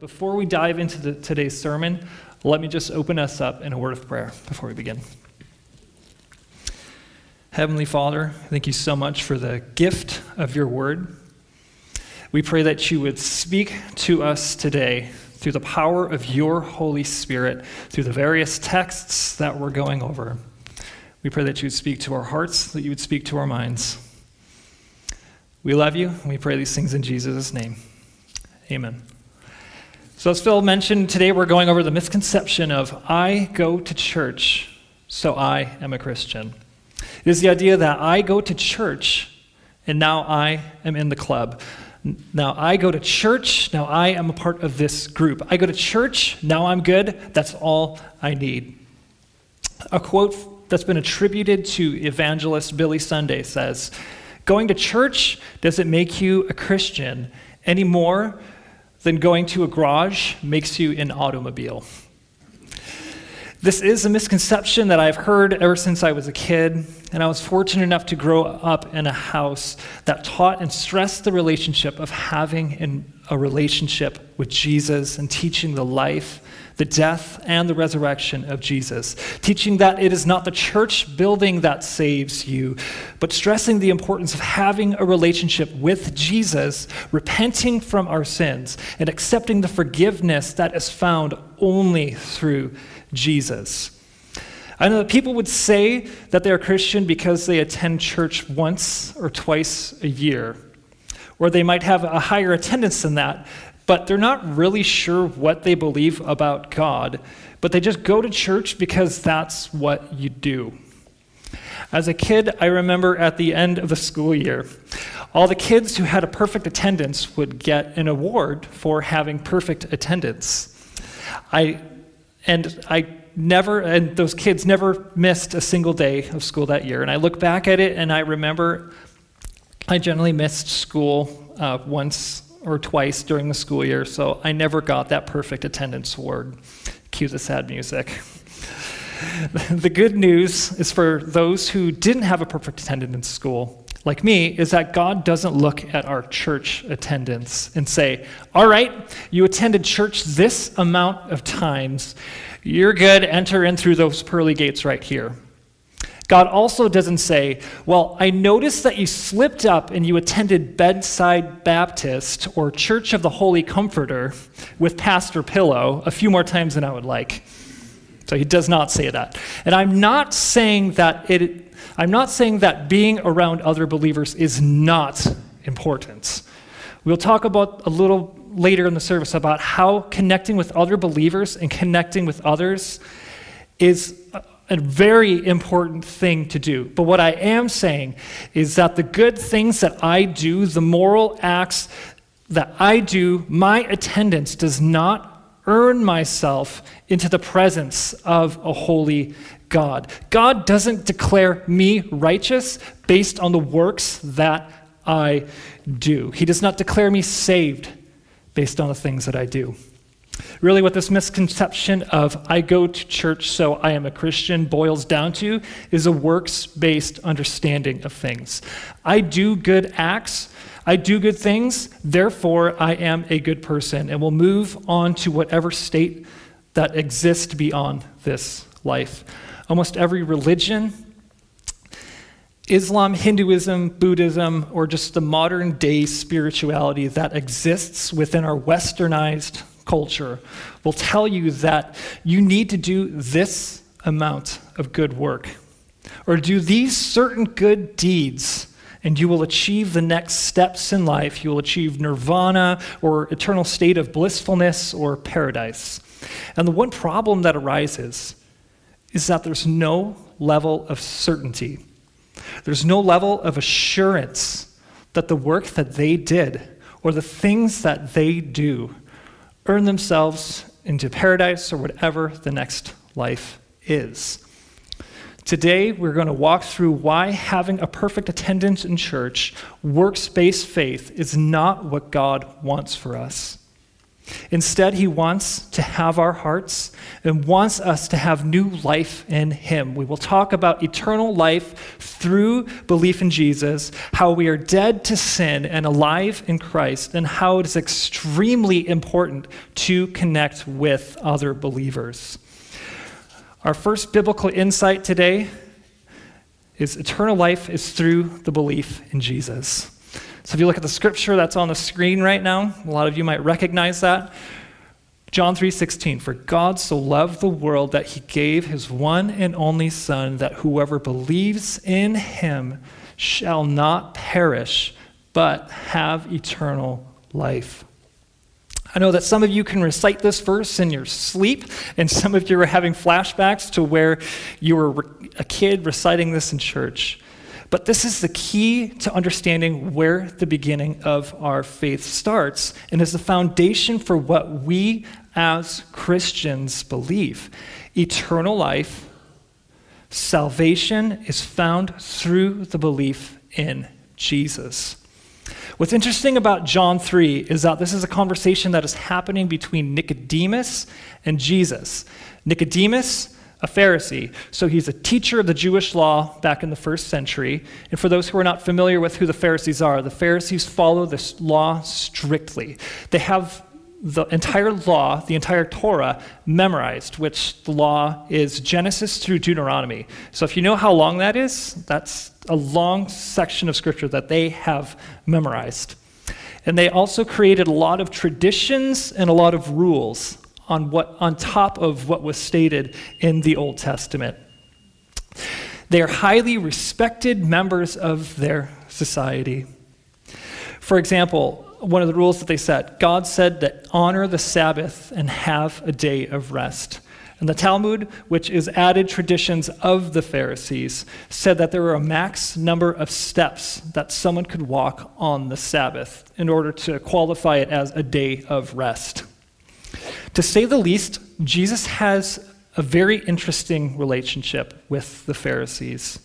Before we dive into the, today's sermon, let me just open us up in a word of prayer before we begin. Heavenly Father, thank you so much for the gift of your word. We pray that you would speak to us today through the power of your Holy Spirit, through the various texts that we're going over. We pray that you would speak to our hearts, that you would speak to our minds. We love you, and we pray these things in Jesus' name. Amen. So, as Phil mentioned, today we're going over the misconception of I go to church, so I am a Christian. It is the idea that I go to church, and now I am in the club. Now I go to church, now I am a part of this group. I go to church, now I'm good, that's all I need. A quote that's been attributed to evangelist Billy Sunday says, Going to church doesn't make you a Christian any more than going to a garage makes you an automobile. This is a misconception that I've heard ever since I was a kid, and I was fortunate enough to grow up in a house that taught and stressed the relationship of having a relationship with Jesus and teaching the life the death and the resurrection of Jesus, teaching that it is not the church building that saves you, but stressing the importance of having a relationship with Jesus, repenting from our sins, and accepting the forgiveness that is found only through Jesus. I know that people would say that they're Christian because they attend church once or twice a year, or they might have a higher attendance than that but they're not really sure what they believe about God, but they just go to church because that's what you do. As a kid, I remember at the end of the school year, all the kids who had a perfect attendance would get an award for having perfect attendance. I and I never and those kids never missed a single day of school that year. And I look back at it and I remember I generally missed school uh, once or twice during the school year, so I never got that perfect attendance award. Cue the sad music. the good news is for those who didn't have a perfect attendance in school, like me, is that God doesn't look at our church attendance and say, All right, you attended church this amount of times. You're good. Enter in through those pearly gates right here. God also doesn't say, Well, I noticed that you slipped up and you attended Bedside Baptist or Church of the Holy Comforter with Pastor Pillow a few more times than I would like. So he does not say that. And I'm not saying that it I'm not saying that being around other believers is not important. We'll talk about a little later in the service about how connecting with other believers and connecting with others is a very important thing to do. But what I am saying is that the good things that I do, the moral acts that I do, my attendance does not earn myself into the presence of a holy God. God doesn't declare me righteous based on the works that I do. He does not declare me saved based on the things that I do. Really, what this misconception of I go to church so I am a Christian boils down to is a works based understanding of things. I do good acts, I do good things, therefore I am a good person, and will move on to whatever state that exists beyond this life. Almost every religion, Islam, Hinduism, Buddhism, or just the modern day spirituality that exists within our westernized culture will tell you that you need to do this amount of good work or do these certain good deeds and you will achieve the next steps in life. You will achieve nirvana or eternal state of blissfulness or paradise. And the one problem that arises is that there's no level of certainty. There's no level of assurance that the work that they did or the things that they do earn themselves into paradise or whatever the next life is. Today, we're going to walk through why having a perfect attendance in church, works based faith, is not what God wants for us. Instead, he wants to have our hearts and wants us to have new life in him. We will talk about eternal life through belief in Jesus, how we are dead to sin and alive in Christ, and how it is extremely important to connect with other believers. Our first biblical insight today is eternal life is through the belief in Jesus. So if you look at the scripture that's on the screen right now, a lot of you might recognize that. John 3:16 For God so loved the world that he gave his one and only son that whoever believes in him shall not perish but have eternal life. I know that some of you can recite this verse in your sleep, and some of you are having flashbacks to where you were a kid reciting this in church. But this is the key to understanding where the beginning of our faith starts and is the foundation for what we as Christians believe. Eternal life, salvation is found through the belief in Jesus. What's interesting about John 3 is that this is a conversation that is happening between Nicodemus and Jesus. Nicodemus a Pharisee. So he's a teacher of the Jewish law back in the first century. And for those who are not familiar with who the Pharisees are, the Pharisees follow this law strictly. They have the entire law, the entire Torah, memorized, which the law is Genesis through Deuteronomy. So if you know how long that is, that's a long section of scripture that they have memorized. And they also created a lot of traditions and a lot of rules on, what, on top of what was stated in the Old Testament. They are highly respected members of their society. For example, one of the rules that they set God said that honor the Sabbath and have a day of rest. And the Talmud, which is added traditions of the Pharisees, said that there were a max number of steps that someone could walk on the Sabbath in order to qualify it as a day of rest. To say the least, Jesus has a very interesting relationship with the Pharisees.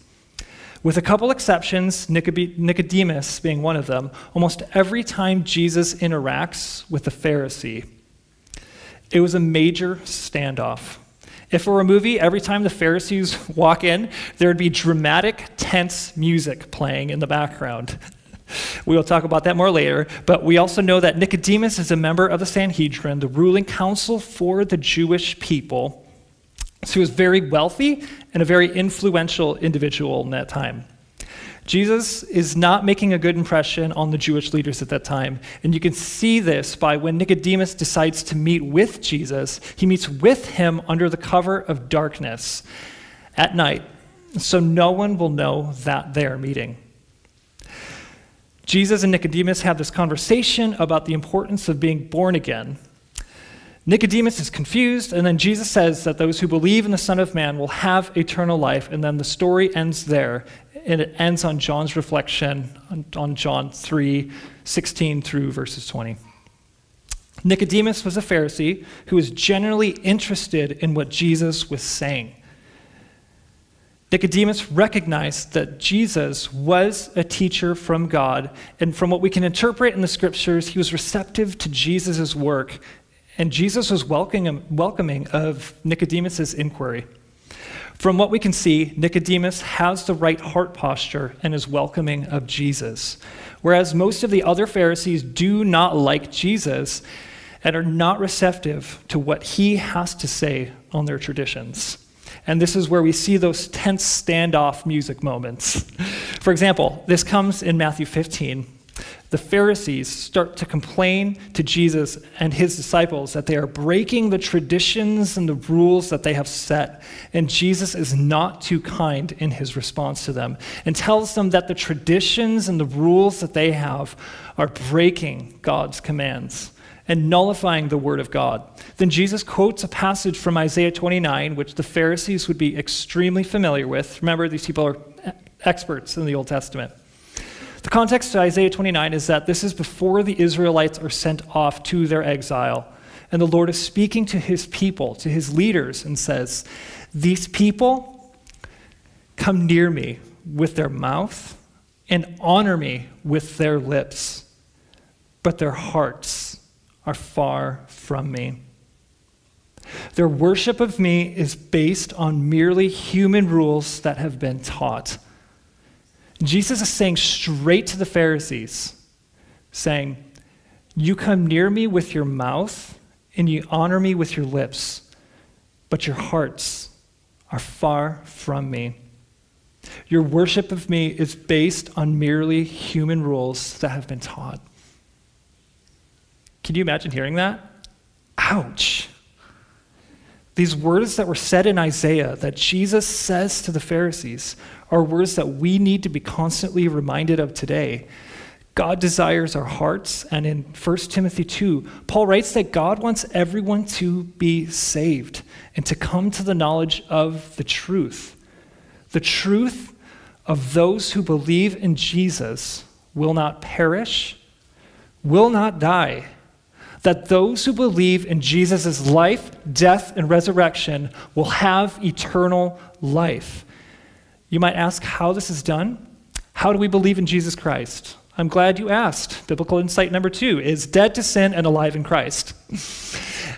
With a couple exceptions, Nicodemus being one of them, almost every time Jesus interacts with a Pharisee, it was a major standoff. If it were a movie, every time the Pharisees walk in, there would be dramatic, tense music playing in the background. We will talk about that more later, but we also know that Nicodemus is a member of the Sanhedrin, the ruling council for the Jewish people. So he was very wealthy and a very influential individual in that time. Jesus is not making a good impression on the Jewish leaders at that time. And you can see this by when Nicodemus decides to meet with Jesus, he meets with him under the cover of darkness at night. So no one will know that they're meeting. Jesus and Nicodemus have this conversation about the importance of being born again. Nicodemus is confused, and then Jesus says that those who believe in the Son of Man will have eternal life, and then the story ends there, and it ends on John's reflection on, on John 3 16 through verses 20. Nicodemus was a Pharisee who was generally interested in what Jesus was saying. Nicodemus recognized that Jesus was a teacher from God, and from what we can interpret in the scriptures, he was receptive to Jesus' work, and Jesus was welcoming, of Nicodemus' inquiry. From what we can see, Nicodemus has the right heart posture and is welcoming of Jesus, whereas most of the other Pharisees do not like Jesus and are not receptive to what he has to say on their traditions. And this is where we see those tense standoff music moments. For example, this comes in Matthew 15. The Pharisees start to complain to Jesus and his disciples that they are breaking the traditions and the rules that they have set. And Jesus is not too kind in his response to them and tells them that the traditions and the rules that they have are breaking God's commands and nullifying the word of God. Then Jesus quotes a passage from Isaiah 29, which the Pharisees would be extremely familiar with. Remember, these people are experts in the Old Testament. The context to Isaiah 29 is that this is before the Israelites are sent off to their exile. And the Lord is speaking to his people, to his leaders, and says, These people come near me with their mouth and honor me with their lips, but their hearts are far from me. Their worship of me is based on merely human rules that have been taught. Jesus is saying straight to the Pharisees, saying, You come near me with your mouth and you honor me with your lips, but your hearts are far from me. Your worship of me is based on merely human rules that have been taught. Can you imagine hearing that? Ouch. These words that were said in Isaiah that Jesus says to the Pharisees are words that we need to be constantly reminded of today. God desires our hearts, and in 1 Timothy 2, Paul writes that God wants everyone to be saved and to come to the knowledge of the truth. The truth of those who believe in Jesus will not perish, will not die. That those who believe in Jesus' life, death, and resurrection will have eternal life. You might ask how this is done. How do we believe in Jesus Christ? I'm glad you asked. Biblical insight number two is dead to sin and alive in Christ.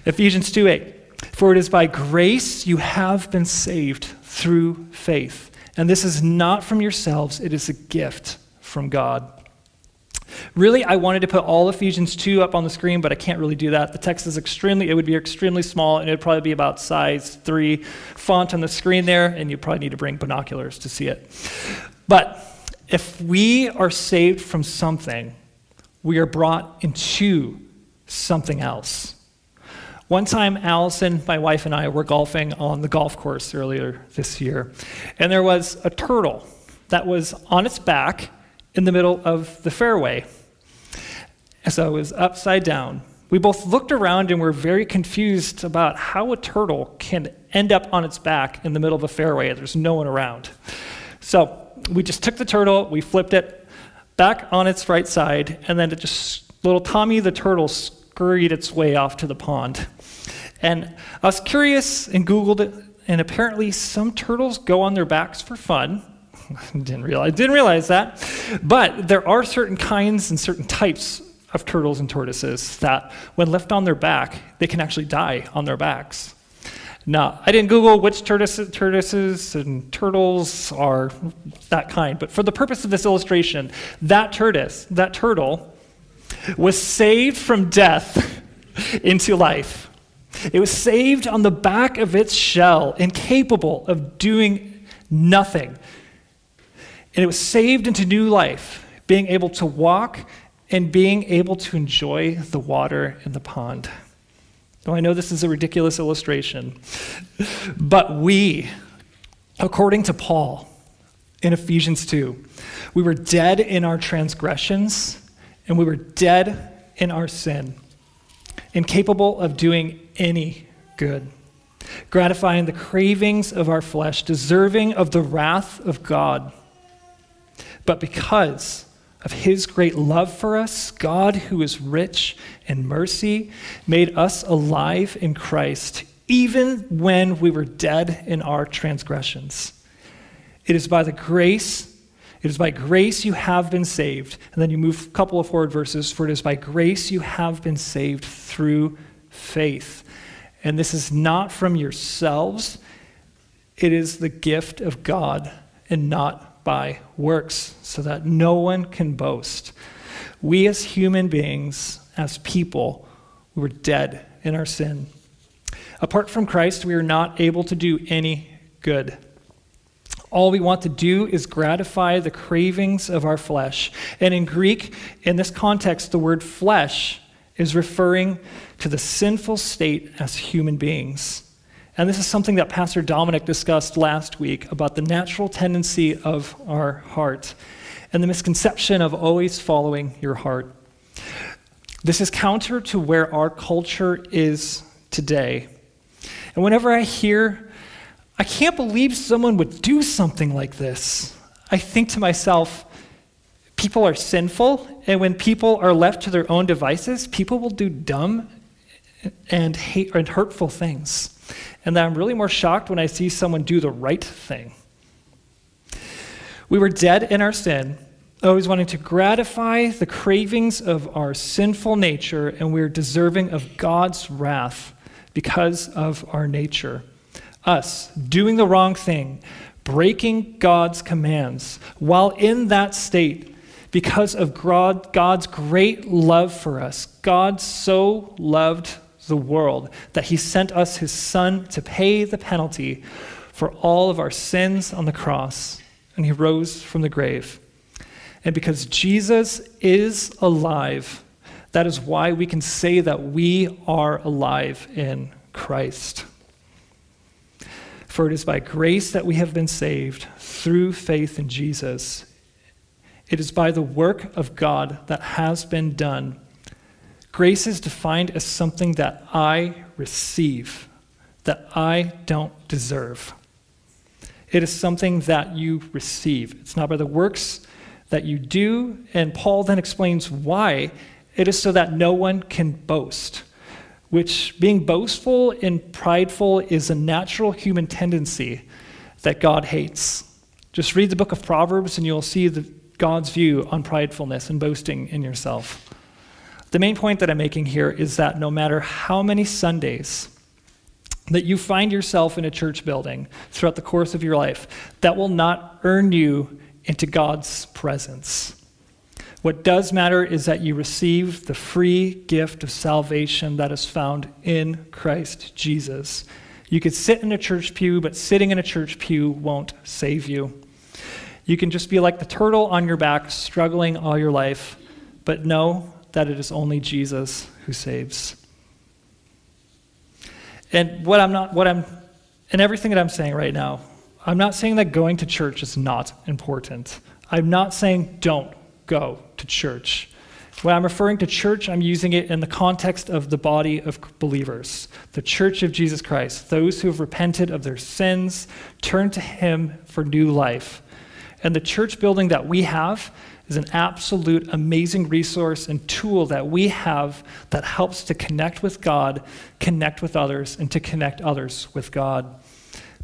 Ephesians 2 8. For it is by grace you have been saved through faith. And this is not from yourselves, it is a gift from God. Really, I wanted to put all Ephesians 2 up on the screen, but I can't really do that. The text is extremely, it would be extremely small, and it would probably be about size 3 font on the screen there, and you probably need to bring binoculars to see it. But if we are saved from something, we are brought into something else. One time, Allison, my wife, and I were golfing on the golf course earlier this year, and there was a turtle that was on its back in the middle of the fairway. So it was upside down. We both looked around and were very confused about how a turtle can end up on its back in the middle of a fairway. There's no one around. So we just took the turtle, we flipped it back on its right side, and then it just little Tommy the turtle scurried its way off to the pond. And I was curious and Googled it, and apparently some turtles go on their backs for fun. didn't realize didn't realize that. But there are certain kinds and certain types of turtles and tortoises that when left on their back, they can actually die on their backs. Now, I didn't Google which tortoises, tortoises and turtles are that kind, but for the purpose of this illustration, that tortoise, that turtle, was saved from death into life. It was saved on the back of its shell, incapable of doing nothing. And it was saved into new life, being able to walk and being able to enjoy the water in the pond. Now, I know this is a ridiculous illustration, but we, according to Paul in Ephesians 2, we were dead in our transgressions and we were dead in our sin, incapable of doing any good, gratifying the cravings of our flesh, deserving of the wrath of God. But because of his great love for us, God, who is rich in mercy, made us alive in Christ, even when we were dead in our transgressions. It is by the grace, it is by grace you have been saved. And then you move a couple of forward verses, for it is by grace you have been saved through faith. And this is not from yourselves, it is the gift of God and not by works, so that no one can boast. We, as human beings, as people, we were dead in our sin. Apart from Christ, we are not able to do any good. All we want to do is gratify the cravings of our flesh. And in Greek, in this context, the word flesh is referring to the sinful state as human beings. And this is something that Pastor Dominic discussed last week about the natural tendency of our heart and the misconception of always following your heart. This is counter to where our culture is today. And whenever I hear, I can't believe someone would do something like this, I think to myself, people are sinful, and when people are left to their own devices, people will do dumb and hate and hurtful things and that I'm really more shocked when I see someone do the right thing. We were dead in our sin, always wanting to gratify the cravings of our sinful nature, and we're deserving of God's wrath because of our nature. Us doing the wrong thing, breaking God's commands, while in that state, because of God's great love for us, God so loved the world that he sent us his Son to pay the penalty for all of our sins on the cross, and he rose from the grave. And because Jesus is alive, that is why we can say that we are alive in Christ. For it is by grace that we have been saved through faith in Jesus. It is by the work of God that has been done. Grace is defined as something that I receive, that I don't deserve. It is something that you receive. It's not by the works that you do. And Paul then explains why. It is so that no one can boast, which being boastful and prideful is a natural human tendency that God hates. Just read the book of Proverbs and you'll see the, God's view on pridefulness and boasting in yourself. The main point that I'm making here is that no matter how many Sundays that you find yourself in a church building throughout the course of your life, that will not earn you into God's presence. What does matter is that you receive the free gift of salvation that is found in Christ Jesus. You could sit in a church pew, but sitting in a church pew won't save you. You can just be like the turtle on your back, struggling all your life, but know that it is only Jesus who saves. And what I'm not, what I'm, and everything that I'm saying right now, I'm not saying that going to church is not important. I'm not saying don't go to church. When I'm referring to church, I'm using it in the context of the body of believers, the church of Jesus Christ, those who have repented of their sins, turned to Him for new life. And the church building that we have is an absolute amazing resource and tool that we have that helps to connect with God, connect with others, and to connect others with God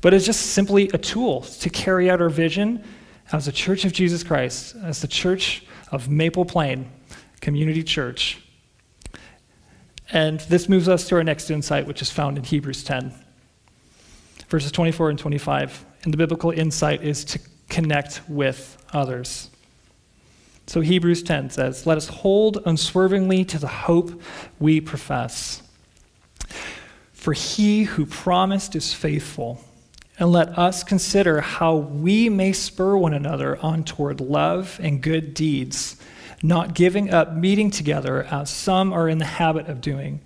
but it's just simply a tool to carry out our vision as the Church of Jesus Christ, as the Church of Maple Plain Community Church. And this moves us to our next insight, which is found in Hebrews 10, verses 24 and 25. And the biblical insight is to connect with others. So Hebrews 10 says, Let us hold unswervingly to the hope we profess. For he who promised is faithful and let us consider how we may spur one another on toward love and good deeds, not giving up meeting together as some are in the habit of doing,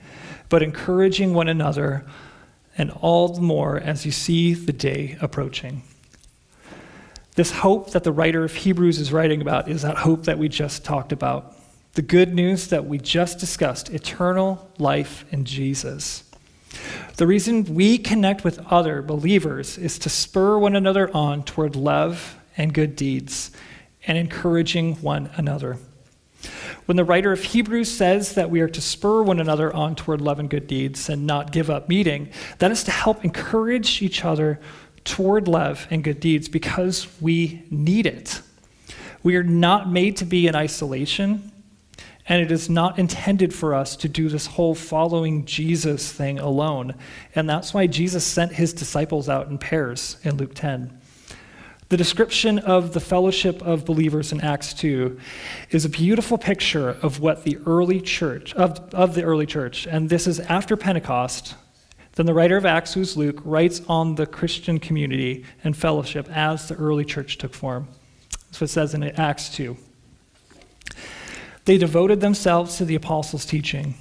but encouraging one another, and all the more as you see the day approaching. This hope that the writer of Hebrews is writing about is that hope that we just talked about. The good news that we just discussed eternal life in Jesus. The reason we connect with other believers is to spur one another on toward love and good deeds and encouraging one another. When the writer of Hebrews says that we are to spur one another on toward love and good deeds and not give up meeting, that is to help encourage each other toward love and good deeds because we need it. We are not made to be in isolation. And it is not intended for us to do this whole following Jesus thing alone. And that's why Jesus sent his disciples out in pairs in Luke 10. The description of the fellowship of believers in Acts 2 is a beautiful picture of what the early church, of, of the early church, and this is after Pentecost. Then the writer of Acts, who's Luke, writes on the Christian community and fellowship as the early church took form. That's what it says in Acts 2. They devoted themselves to the apostles' teaching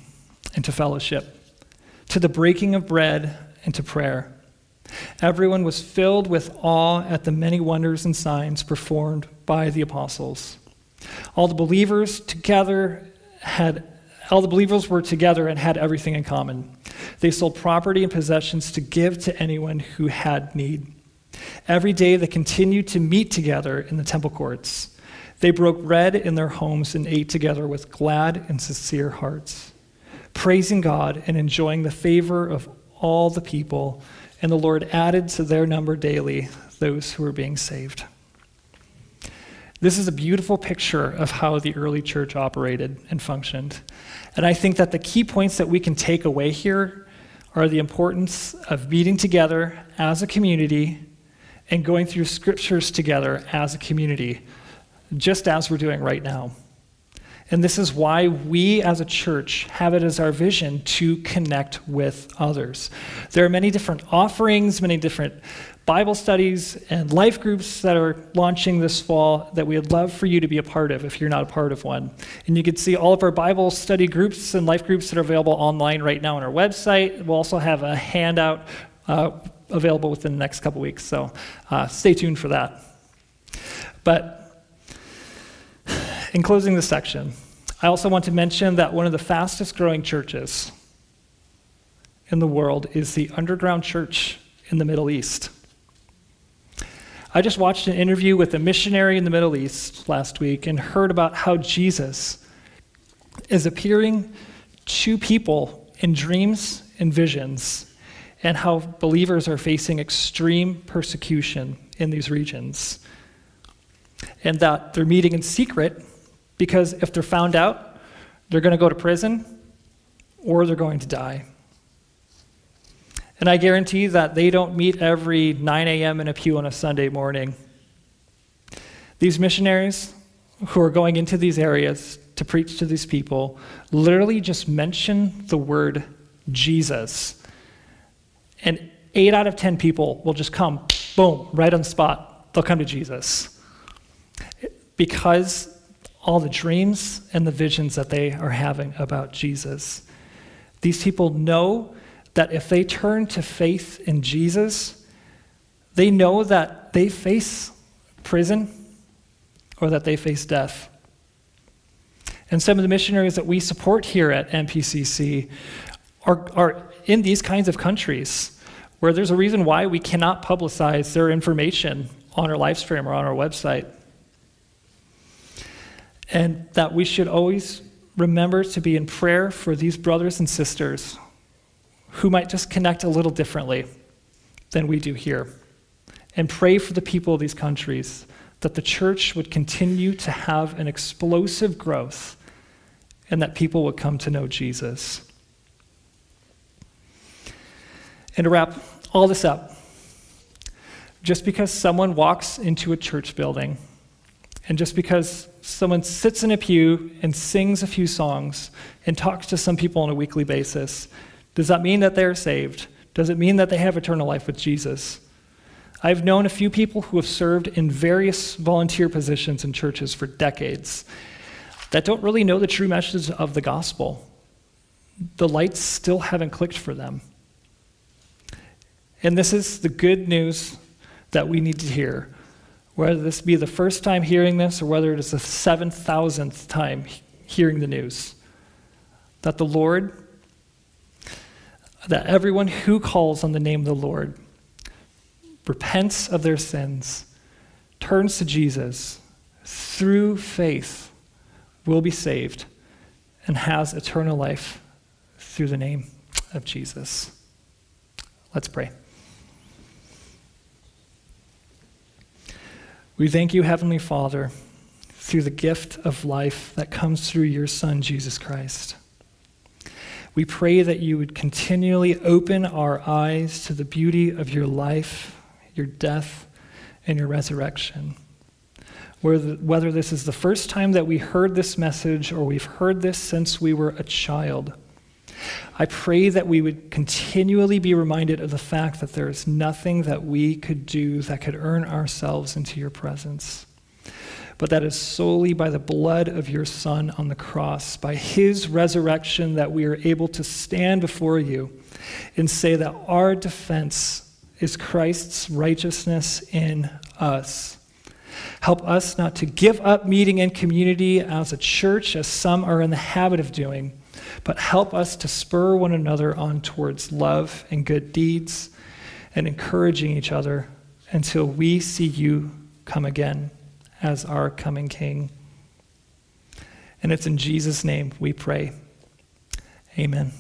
and to fellowship, to the breaking of bread and to prayer. Everyone was filled with awe at the many wonders and signs performed by the apostles. All the believers together had all the believers were together and had everything in common. They sold property and possessions to give to anyone who had need. Every day they continued to meet together in the temple courts. They broke bread in their homes and ate together with glad and sincere hearts, praising God and enjoying the favor of all the people. And the Lord added to their number daily those who were being saved. This is a beautiful picture of how the early church operated and functioned. And I think that the key points that we can take away here are the importance of meeting together as a community and going through scriptures together as a community, just as we're doing right now. And this is why we as a church have it as our vision to connect with others. There are many different offerings, many different Bible studies and life groups that are launching this fall that we would love for you to be a part of if you're not a part of one. And you can see all of our Bible study groups and life groups that are available online right now on our website. We'll also have a handout uh, available within the next couple weeks, so uh, stay tuned for that. But in closing this section, I also want to mention that one of the fastest growing churches in the world is the underground church in the Middle East. I just watched an interview with a missionary in the Middle East last week and heard about how Jesus is appearing to people in dreams and visions, and how believers are facing extreme persecution in these regions. And that they're meeting in secret because if they're found out, they're going to go to prison or they're going to die. And I guarantee that they don't meet every 9 a.m. in a pew on a Sunday morning. These missionaries who are going into these areas to preach to these people literally just mention the word Jesus. And eight out of 10 people will just come, boom, right on the spot. They'll come to Jesus. Because all the dreams and the visions that they are having about Jesus. These people know that if they turn to faith in Jesus, they know that they face prison or that they face death. And some of the missionaries that we support here at MPCC are, are in these kinds of countries where there's a reason why we cannot publicize their information on our live stream or on our website. And that we should always remember to be in prayer for these brothers and sisters who might just connect a little differently than we do here. And pray for the people of these countries that the church would continue to have an explosive growth and that people would come to know Jesus. And to wrap all this up, just because someone walks into a church building and just because someone sits in a pew and sings a few songs and talks to some people on a weekly basis does that mean that they're saved? Does it mean that they have eternal life with Jesus? I've known a few people who have served in various volunteer positions in churches for decades that don't really know the true message of the gospel. The lights still haven't clicked for them. And this is the good news that we need to hear. Whether this be the first time hearing this or whether it is the 7,000th time hearing the news, that the Lord that everyone who calls on the name of the Lord repents of their sins, turns to Jesus, through faith, will be saved and has eternal life through the name of Jesus. Let's pray. We thank you, Heavenly Father, through the gift of life that comes through your Son, Jesus Christ. We pray that you would continually open our eyes to the beauty of your life, your death, and your resurrection. Whether this is the first time that we heard this message or we've heard this since we were a child, I pray that we would continually be reminded of the fact that there is nothing that we could do that could earn ourselves into your presence but that is solely by the blood of your Son on the cross, by his resurrection, that we are able to stand before you and say that our defense is Christ's righteousness in us. Help us not to give up meeting in community as a church, as some are in the habit of doing, but help us to spur one another on towards love and good deeds and encouraging each other until we see you come again as our coming King. And it's in Jesus' name we pray. Amen.